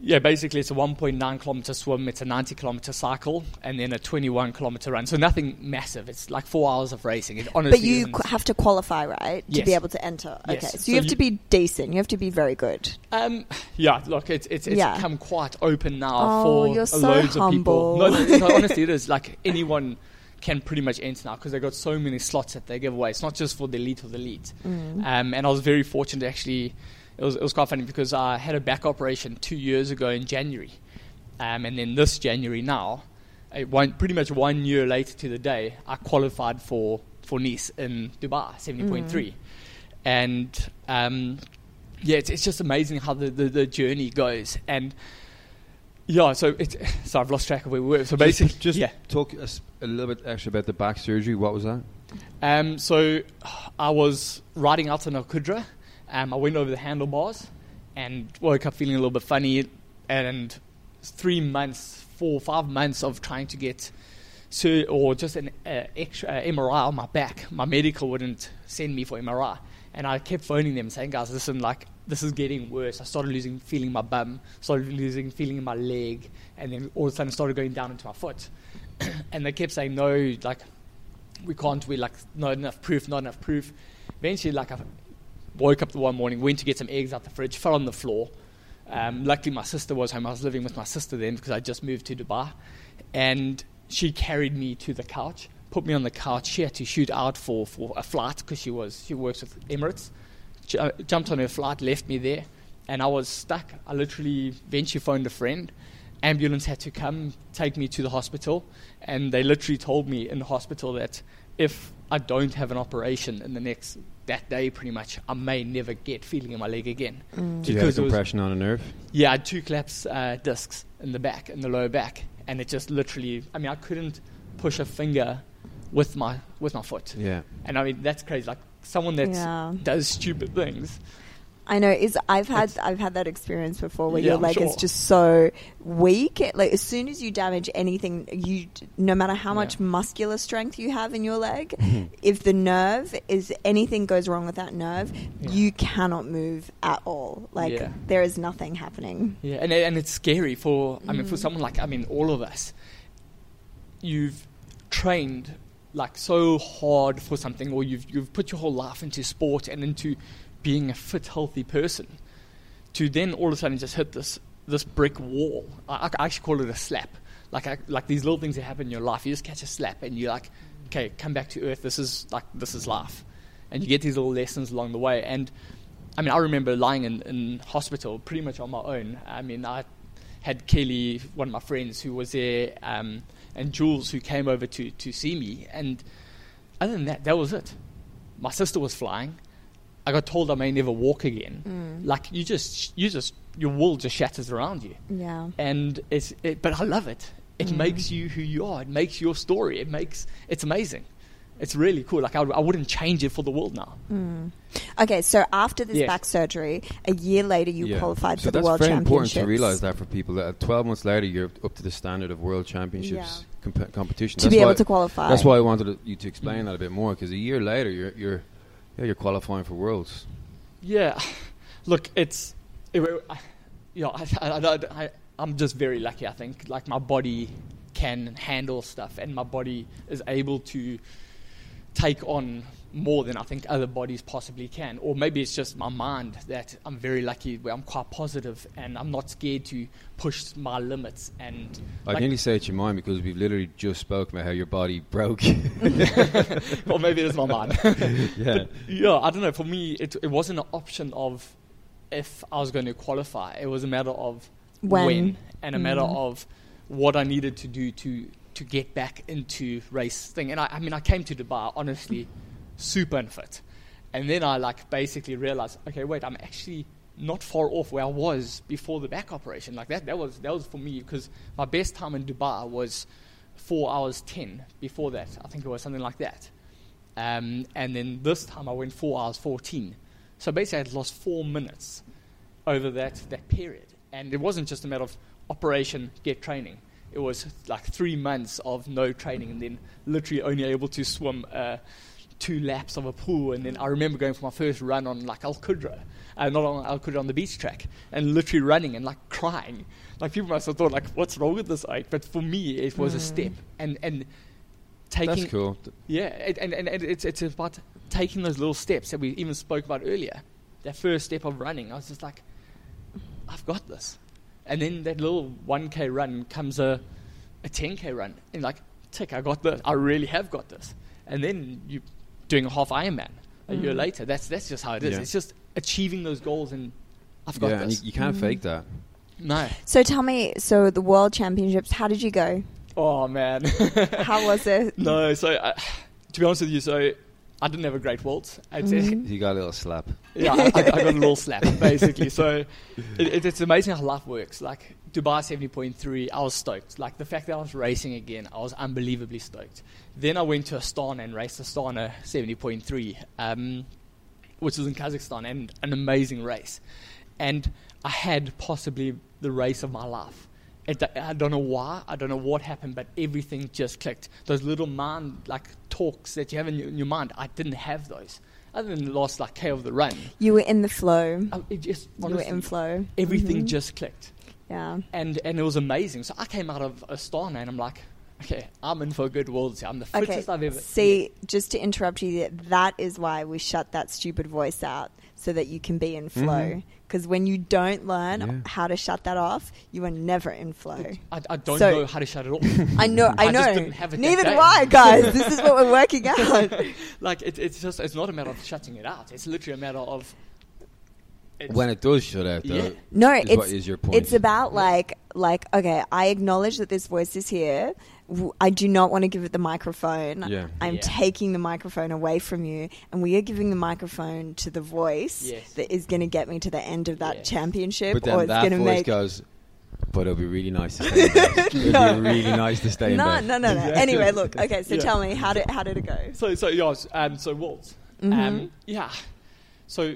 Speaker 2: yeah, basically it's a 1.9 kilometer swim, it's a 90 kilometer cycle, and then a 21 kilometer run. So nothing massive. It's like four hours of racing. It honestly
Speaker 3: But you qu- have to qualify, right, to
Speaker 2: Yes.
Speaker 3: be able to enter.
Speaker 2: Yes.
Speaker 3: Okay, so,
Speaker 2: So
Speaker 3: you have
Speaker 2: you-
Speaker 3: to be decent. You have to be very good.
Speaker 2: Um, yeah, look, it's it's, it's
Speaker 3: Yeah.
Speaker 2: become quite open now
Speaker 3: Oh,
Speaker 2: for
Speaker 3: so
Speaker 2: loads of people. No, no, honestly, it is like anyone can pretty much enter now because they've got so many slots that they give away. It's not just for the elite or the elite.
Speaker 3: Mm.
Speaker 2: Um, and I was very fortunate to actually. It was, it was quite funny because I had a back operation two years ago in January, um, and then this January now, one, pretty much one year later to the day, I qualified for for Nice in Dubai, seventy point three, and um, yeah, it's, it's just amazing how the, the, the journey goes. And yeah, so it's so I've lost track of where we were. So basically,
Speaker 1: just, just
Speaker 2: yeah.
Speaker 1: talk us a little bit actually about the back surgery. What was that?
Speaker 2: Um, so I was riding out on Al Qudra. Um, I went over the handlebars and woke up feeling a little bit funny. And three months, four, five months of trying to get sur- or just an uh, extra uh, MRI on my back. My medical wouldn't send me for MRI, and I kept phoning them saying, "Guys, listen, like this is getting worse." I started losing feeling in my bum, started losing feeling in my leg, and then all of a sudden started going down into my foot. and they kept saying, "No, like we can't. We like not enough proof, not enough proof." Eventually, like I woke up the one morning, went to get some eggs out the fridge, fell on the floor, Um, luckily, my sister was home. I was living with my sister then because I just moved to Dubai, and she carried me to the couch, put me on the couch. She had to shoot out for, for a flight because she was she works with Emirates. J- uh, jumped on her flight, left me there, and I was stuck. I literally eventually phoned a friend. Ambulance had to come take me to the hospital, and they literally told me in the hospital that if I don't have an operation in the next that day, pretty much, I may never get feeling in my leg again.
Speaker 3: Mm.
Speaker 1: Do you have
Speaker 2: Because
Speaker 1: compression on a nerve?
Speaker 2: Yeah, I had two collapsed uh, discs in the back, in the lower back, and it just literally. I mean, I couldn't push a finger with my with my foot,
Speaker 1: Yeah.
Speaker 2: and I mean that's crazy. Like someone that
Speaker 3: Yeah.
Speaker 2: does stupid things.
Speaker 3: I know. Is I've had I've had that experience before where
Speaker 2: Yeah,
Speaker 3: your
Speaker 2: I'm
Speaker 3: leg is just so weak. Like as soon as you damage anything, you no matter how much muscular strength you have in your leg, if the nerve is anything goes wrong with that nerve,
Speaker 2: Yeah.
Speaker 3: you cannot move at all. Like
Speaker 2: Yeah.
Speaker 3: there is nothing happening.
Speaker 2: Yeah, and and it's scary for I mean for
Speaker 3: Mm.
Speaker 2: someone like I mean all of us. You've trained like so hard for something, or you've you've put your whole life into sport and into being a fit, healthy person. To then all of a sudden just hit this this brick wall. I, I actually call it a slap. Like I, like these little things that happen in your life. You just catch a slap and you're like, okay, come back to earth. This is like this is life, and you get these little lessons along the way. And I mean, I remember lying in, in hospital pretty much on my own. I mean, I had Kelly, one of my friends, who was there, um, and Jules, who came over to, to see me. And other than that, that was it. My sister was flying. I got told I may never walk again.
Speaker 3: Mm.
Speaker 2: Like you just, you just, your world just shatters around you.
Speaker 3: Yeah.
Speaker 2: And it's, it, but I love it. It
Speaker 3: Mm.
Speaker 2: makes you who you are. It makes your story. It makes, it's amazing. It's really cool. Like I, I wouldn't change it for the world now.
Speaker 3: Mm. Okay, so after this
Speaker 2: Yes.
Speaker 3: back surgery, a year later you
Speaker 1: Yeah.
Speaker 3: qualified
Speaker 1: so
Speaker 3: for the world
Speaker 1: that's
Speaker 3: World
Speaker 1: very
Speaker 3: Championships.
Speaker 1: important to realize that for people that 12 months later you're up to the standard of world championships comp- competition.
Speaker 3: to
Speaker 1: That's
Speaker 3: be able to qualify.
Speaker 1: That's why I wanted you to explain that a bit more because a year later you're you're yeah, you're qualifying for worlds.
Speaker 2: Yeah, look, it's, it, you know, I, I, I, I'm just very lucky. I think like my body can handle stuff, and my body is able to take on more than I think other bodies possibly can. Or maybe it's just my mind that I'm very lucky where I'm quite positive and I'm not scared to push my limits. And
Speaker 1: I'd
Speaker 2: like-
Speaker 1: nearly say it's your mind because we've literally just spoke about how your body broke.
Speaker 2: well, maybe it is my mind.
Speaker 1: yeah.
Speaker 2: But, yeah, I don't know. For me, it, it wasn't an option of if I was going to qualify. It was a matter of
Speaker 3: When.
Speaker 2: and a matter
Speaker 3: Mm.
Speaker 2: of what I needed to do to to get back into race thing. And I, I mean, I came to Dubai honestly super unfit, and then I like basically realized, okay, wait, I'm actually not far off where I was before the back operation. Like that, that was that was for me because my best time in Dubai was four hours ten. Before that, I think it was something like that. Um, and then this time I went four hours fourteen. So basically, I had lost four minutes over that that period, and it wasn't just a matter of operation get training. It was like three months of no training, and then literally only able to swim uh, two laps of a pool. And then I remember going for my first run on like Al Qudra, uh, not on Al Qudra on the beach track, and literally running and like crying. Like people must have thought like, "What's wrong with this?" Like, but for me, it was a
Speaker 3: Mm.
Speaker 2: step, and and taking
Speaker 1: That's cool.
Speaker 2: Yeah, it, and, and, it's, it's about taking those little steps that we even spoke about earlier. That first step of running, I was just like, I've got this. And then that little 1K run comes a, a 10K run. And like, tick, I got this. I really have got this. And then you doing a half Ironman a year
Speaker 3: Mm.
Speaker 2: later. That's, that's just how it is.
Speaker 1: Yeah.
Speaker 2: It's just achieving those goals and I've got
Speaker 1: yeah,
Speaker 2: this.
Speaker 1: you, you can't
Speaker 3: Mm.
Speaker 1: fake that.
Speaker 2: no.
Speaker 3: So tell me, so the World Championships, how did you go?
Speaker 2: Oh, man.
Speaker 3: How was it?
Speaker 2: no, so uh, to be honest with you, so I didn't have a great Worlds. I'd say.
Speaker 3: Mhm.
Speaker 1: You got a little slap.
Speaker 2: Yeah, I, I, I got a little slap basically. So it, it, it's amazing how life works. Like Dubai seventy point three, I was stoked. Like the fact that I was racing again, I was unbelievably stoked. Then I went to Astana and raced Astana seventy point three, um, which was in Kazakhstan, and an amazing race. And I had possibly the race of my life. It, I don't know why. I don't know what happened, but everything just clicked. Those little mind like talks that you have in your, in your mind, I didn't have those. Other than the last like K of the run,
Speaker 3: You were in the flow.
Speaker 2: I- it just
Speaker 3: You were in flow.
Speaker 2: everything
Speaker 3: Mhm.
Speaker 2: just clicked,
Speaker 3: Yeah.
Speaker 2: and and it was amazing. So I came out of Astana and I'm like, okay, I'm in for a good world. I'm the fittest
Speaker 3: Okay.
Speaker 2: I've ever.
Speaker 3: See, just to interrupt you, that is why we shut that stupid voice out. so that you can be in flow.
Speaker 1: Mhm.
Speaker 3: Because when you don't learn
Speaker 1: Yeah.
Speaker 3: how to shut that off, you are never in flow.
Speaker 2: I, I don't
Speaker 3: So-
Speaker 2: know how to shut it off.
Speaker 3: I know, I
Speaker 2: I
Speaker 3: know.
Speaker 2: just didn't have it
Speaker 3: Neither do. I, guys. this is what we're working out.
Speaker 2: like it, it's just it's not a matter of shutting it out. It's literally a matter of it's,
Speaker 1: When it does shut out, though,
Speaker 2: Yeah.
Speaker 3: No,
Speaker 1: is
Speaker 3: it's
Speaker 1: what is your point?
Speaker 3: It's about like like okay, I acknowledge that this voice is here. W- I do not want to give it the microphone.
Speaker 1: Yeah.
Speaker 3: I'm
Speaker 2: Yeah.
Speaker 3: taking the microphone away from you, and we are giving the microphone to the voice
Speaker 2: Yes.
Speaker 3: that is going to get me to the end of that
Speaker 2: Yes.
Speaker 3: championship,
Speaker 1: but
Speaker 3: or it's
Speaker 1: that
Speaker 3: going to
Speaker 1: voice
Speaker 3: make.
Speaker 1: goes. But it'll be really nice to stay in bed. It'll be really nice to stay in
Speaker 3: no,
Speaker 1: bed.
Speaker 3: no, no, no.
Speaker 2: Exactly.
Speaker 3: Anyway, look. Okay, so
Speaker 2: Yeah.
Speaker 3: tell me how did how did it go?
Speaker 2: So so yeah, s- um, so Worlds.
Speaker 3: Mhm.
Speaker 2: Um, yeah. So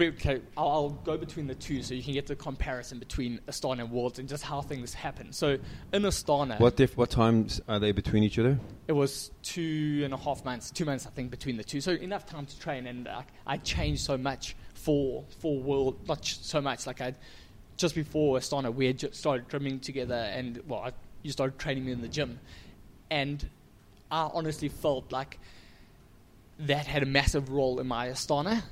Speaker 2: okay, I'll, I'll go between the two so you can get the comparison between Astana and Worlds and just how things happen. So in Astana,
Speaker 1: What What times are they between each other?
Speaker 2: it was two and a half months, two months I think between the two. So enough time to train, and uh, I changed so much for for World, not ch- so much like I just before Astana we had just started drumming together, and well, I, you started training me in the gym, and I honestly felt like that had a massive role in my Astana,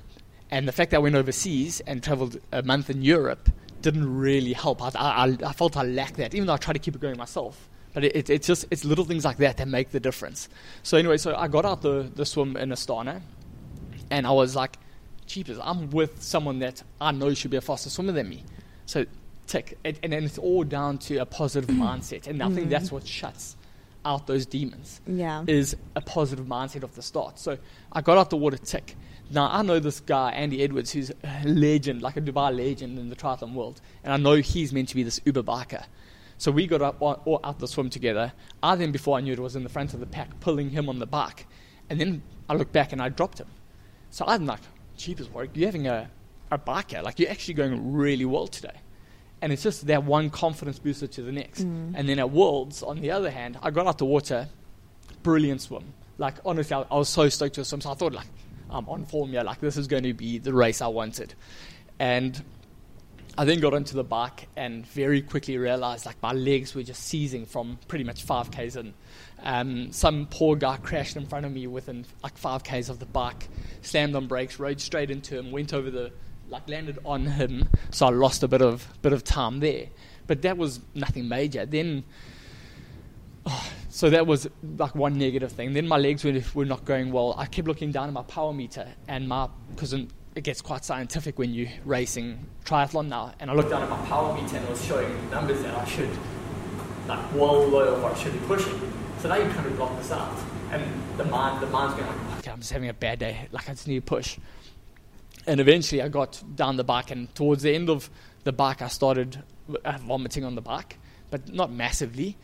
Speaker 2: and the fact that I went overseas and traveled a month in Europe didn't really help. I, I, I felt I lacked that, even though I tried to keep it going myself. But it, it, it's just it's little things like that that make the difference. So anyway, so I got out the, the swim in Astana, and I was like, "Jeepers, I'm with someone that I know should be a faster swimmer than me." So tick, it, and then it's all down to a positive mindset, and I think that's what shuts out those demons
Speaker 3: Yeah.
Speaker 2: is a positive mindset of the start. So I got out the water tick. Now I know this guy Andy Edwards, who's a legend, like a Dubai legend in the triathlon world, and I know he's meant to be this Uber biker. So we got up all out the swim together. I then, before I knew it, was in the front of the pack, pulling him on the bike, and then I looked back and I dropped him. So I'm like, "Jeepers, Warrick, you're having a a biker. Like you're actually going really well today." And it's just that one confidence booster to the next. Mm. And then at Worlds, on the other hand, I got out the water, brilliant swim. Like honestly, I, I was so stoked to swim. So I thought like, I'm on form. Like this is going to be the race I wanted. And I then got onto the bike and very quickly realized like my legs were just seizing from pretty much five k's in. Um, some poor guy crashed in front of me within like five k's of the bike, slammed on brakes, rode straight into him, went over the like landed on him. So I lost a bit of bit of time there, but that was nothing major. Then so that was like one negative thing. Then my legs were, were not going well. I kept looking down at my power meter and my because it gets quite scientific when you're racing triathlon now. And I looked down at my power meter and it was showing numbers that I should like well below what I should be pushing. So now you kind of block this out, and the mind the mind's going like, okay, I'm just having a bad day. Like I just need to push. And eventually, I got down the bike, and towards the end of the bike, I started uh, vomiting on the bike, but not massively.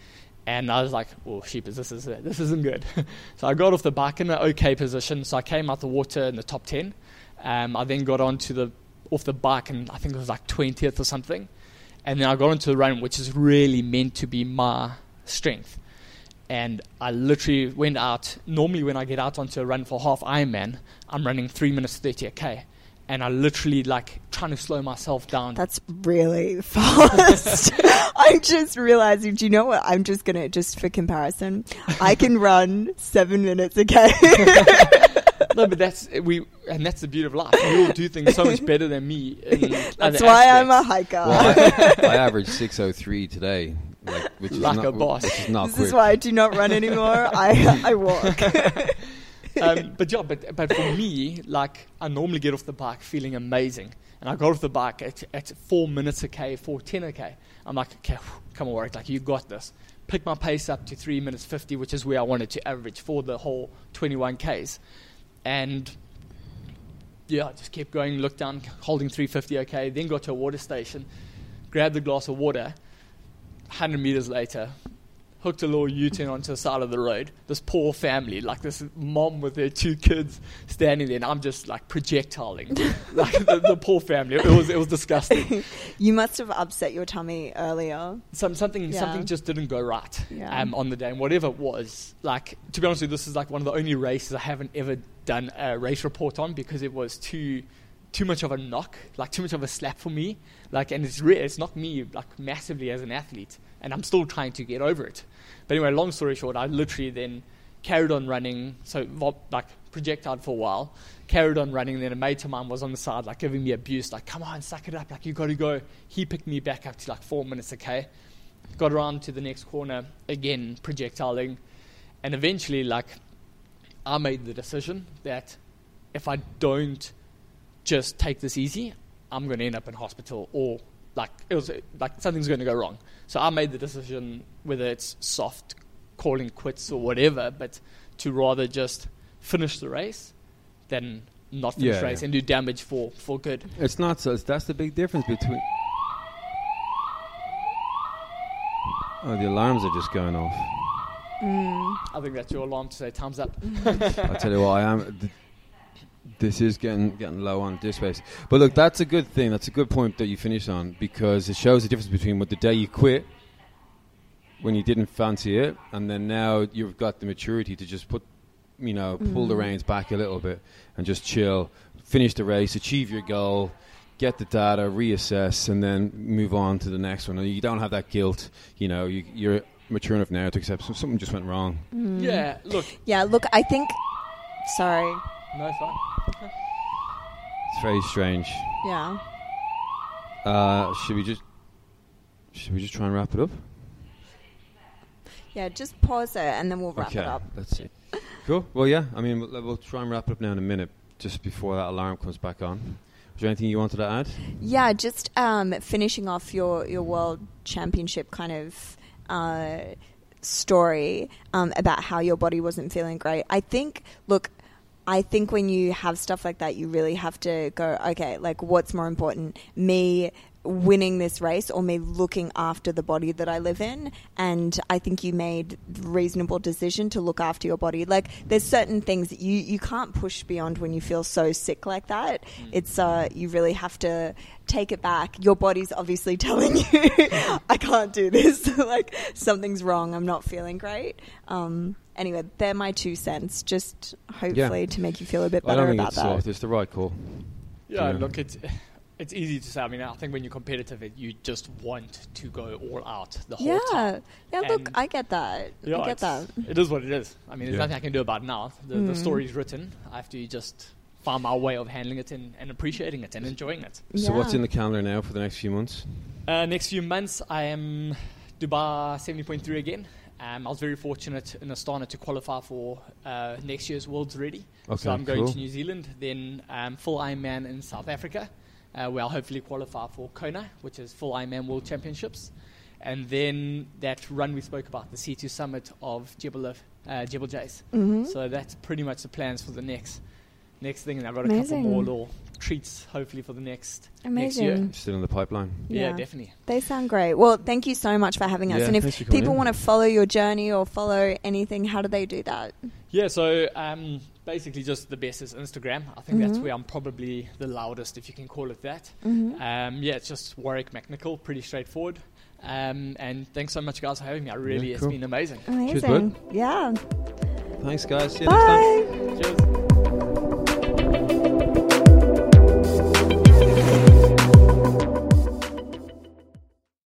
Speaker 2: And I was like, "Oh, sheepers, this is it. this isn't good." so I got off the bike in an okay position. So I came out the water in the top ten. Um, I then got onto the off the bike, and I think it was like twentieth or something. And then I got into the run, which is really meant to be my strength. And I literally went out. Normally, when I get out onto a run for half Ironman, I'm running three minutes thirty a k, and I literally like trying to slow myself down.
Speaker 3: That's really fast. I'm just realizing, do you know what? I'm just going to, just for comparison, I can run seven minutes a K.
Speaker 2: no, but that's we, and that's the beauty of life. You all do things so much better than me.
Speaker 3: That's
Speaker 2: other
Speaker 3: why I'm a hiker.
Speaker 1: Well, I, I averaged 603 today, like, which is
Speaker 2: Like
Speaker 1: not,
Speaker 2: a boss.
Speaker 1: Which is not
Speaker 3: this
Speaker 1: quick.
Speaker 3: is why I do not run anymore. I, I walk.
Speaker 2: Um, but yeah, but but for me, like I normally get off the bike feeling amazing, and I got off the bike at, at four minutes a k, four ten a k. I'm like, okay, whew, come on, work, like you got this. Pick my pace up to three minutes fifty, which is where I wanted to average for the whole 21 k's, and yeah, I just kept going, looked down, holding 350 okay, then got to a water station, grabbed the glass of water. 100 meters later, hooked a little U-turn onto the side of the road. This poor family, like this mom with their two kids standing there, and I'm just like projectiling, like the, the poor family. It was it was disgusting.
Speaker 3: you must have upset your tummy earlier.
Speaker 2: Some something
Speaker 3: Yeah.
Speaker 2: something just didn't go right
Speaker 3: Yeah.
Speaker 2: um, on the day, and whatever it was, like to be honest with you, this is like one of the only races I haven't ever done a race report on because it was too too much of a knock, like too much of a slap for me. Like, and it's re- it's knocked me like massively as an athlete, and I'm still trying to get over it. But anyway, long story short, I literally then carried on running. So like projectile for a while, carried on running. Then a mate of mine was on the side, like giving me abuse, like, come on, suck it up, like, you got to go. He picked me back up to like four minutes, okay? Got around to the next corner, again, projectiling. And eventually, like, I made the decision that if I don't just take this easy, I'm going to end up in hospital or like it was like something's going to go wrong. So I made the decision whether it's soft calling quits or whatever, but to rather just finish the race than not finish
Speaker 1: Yeah,
Speaker 2: the race
Speaker 1: yeah.
Speaker 2: and do damage for, for good.
Speaker 1: It's not so. That's the big difference between. Oh, the alarms are just going off.
Speaker 3: Mm.
Speaker 2: I think that's your alarm to say time's up.
Speaker 1: I tell you what, I am. Th- this is getting getting low on disk space. But look, that's a good thing. That's a good point that you finished on because it shows the difference between what the day you quit when you didn't fancy it, and then now you've got the maturity to just put, you know, pull the
Speaker 3: Mhm.
Speaker 1: reins back a little bit and just chill, finish the race, achieve your goal. Get the data, reassess, and then move on to the next one. And you don't have that guilt. You know, you, you're mature enough now to accept something just went wrong.
Speaker 3: Mm.
Speaker 2: Yeah, look,
Speaker 3: Yeah, look, I think. Sorry.
Speaker 2: no, it's fine.
Speaker 1: It's very strange.
Speaker 3: Yeah.
Speaker 1: Uh, should we just should we just try and wrap it up?
Speaker 3: Yeah, just pause it and then we'll wrap
Speaker 1: okay,
Speaker 3: it up.
Speaker 1: let's see. Cool. Well, yeah. I mean, we'll, we'll try and wrap it up now in a minute, just before that alarm comes back on. Was there anything you wanted to add?
Speaker 3: Yeah, just um, finishing off your, your world championship kind of uh, story um, about how your body wasn't feeling great. I think, look, I think when you have stuff like that, you really have to go, okay, like what's more important, me winning this race or me looking after the body that I live in? And I think you made reasonable decision to look after your body. Like there's certain things that you, you can't push beyond when you feel so sick like that. It's uh, you really have to take it back. Your body's obviously telling you, I can't do this. like something's wrong. I'm not feeling great. Um, anyway, they're my two cents. Just hopefully to make you feel a bit
Speaker 1: I
Speaker 3: better
Speaker 1: don't think
Speaker 3: about
Speaker 1: it's
Speaker 3: that.
Speaker 1: soft. It's the right call.
Speaker 2: Yeah,
Speaker 1: Yeah.
Speaker 2: look, it's it's easy to say. I mean, I think when you're competitive, it, you just want to go all out the whole
Speaker 3: Yeah,
Speaker 2: time.
Speaker 3: yeah. Look,
Speaker 2: And-
Speaker 3: I get that.
Speaker 2: Yeah,
Speaker 3: I get that.
Speaker 2: It is what it is. I mean, there's
Speaker 1: Yeah.
Speaker 2: nothing I can do about it now. The, the
Speaker 3: Mm.
Speaker 2: story's written. I have to just find my way of handling it and, and appreciating it and enjoying it.
Speaker 1: So, what's
Speaker 3: Yeah.
Speaker 1: in the calendar now for the next few months?
Speaker 2: Uh, next few months, I am Dubai 70.3 again. Um, I was very fortunate in Astana to qualify for uh, next year's Worlds Ready.
Speaker 1: Okay,
Speaker 2: so I'm going
Speaker 1: cool.
Speaker 2: to New Zealand, then um, full Ironman in South Africa, uh, where I'll hopefully qualify for Kona, which is full Ironman World Championships. And then that run we spoke about, the sea to summit of Jebel, uh, Jebel Jais.
Speaker 3: Mhm.
Speaker 2: So that's pretty much the plans for the next next thing. And I've got a couple more little treats, hopefully, for the next, next year.
Speaker 1: Still in the pipeline.
Speaker 2: Yeah,
Speaker 3: Yeah.
Speaker 2: definitely.
Speaker 3: They sound great. Well, thank you so much for having us.
Speaker 1: Yeah,
Speaker 3: and if
Speaker 1: thanks for coming
Speaker 3: people want to follow your journey or follow anything, how do they do that?
Speaker 2: Yeah, so um, basically just the best is Instagram. I think that's
Speaker 3: Mhm.
Speaker 2: where I'm probably the loudest, if you can call it that.
Speaker 3: Mhm.
Speaker 2: Um, yeah, it's just Warrick MacNicol, pretty straightforward. Um, and thanks so much, guys, for having me. I really,
Speaker 1: Yeah,
Speaker 2: it's
Speaker 1: cool.
Speaker 2: been amazing.
Speaker 3: Amazing.
Speaker 1: Cheers.
Speaker 3: Yeah.
Speaker 1: Thanks, guys. See you next time.
Speaker 3: Bye.
Speaker 2: Cheers. Bye.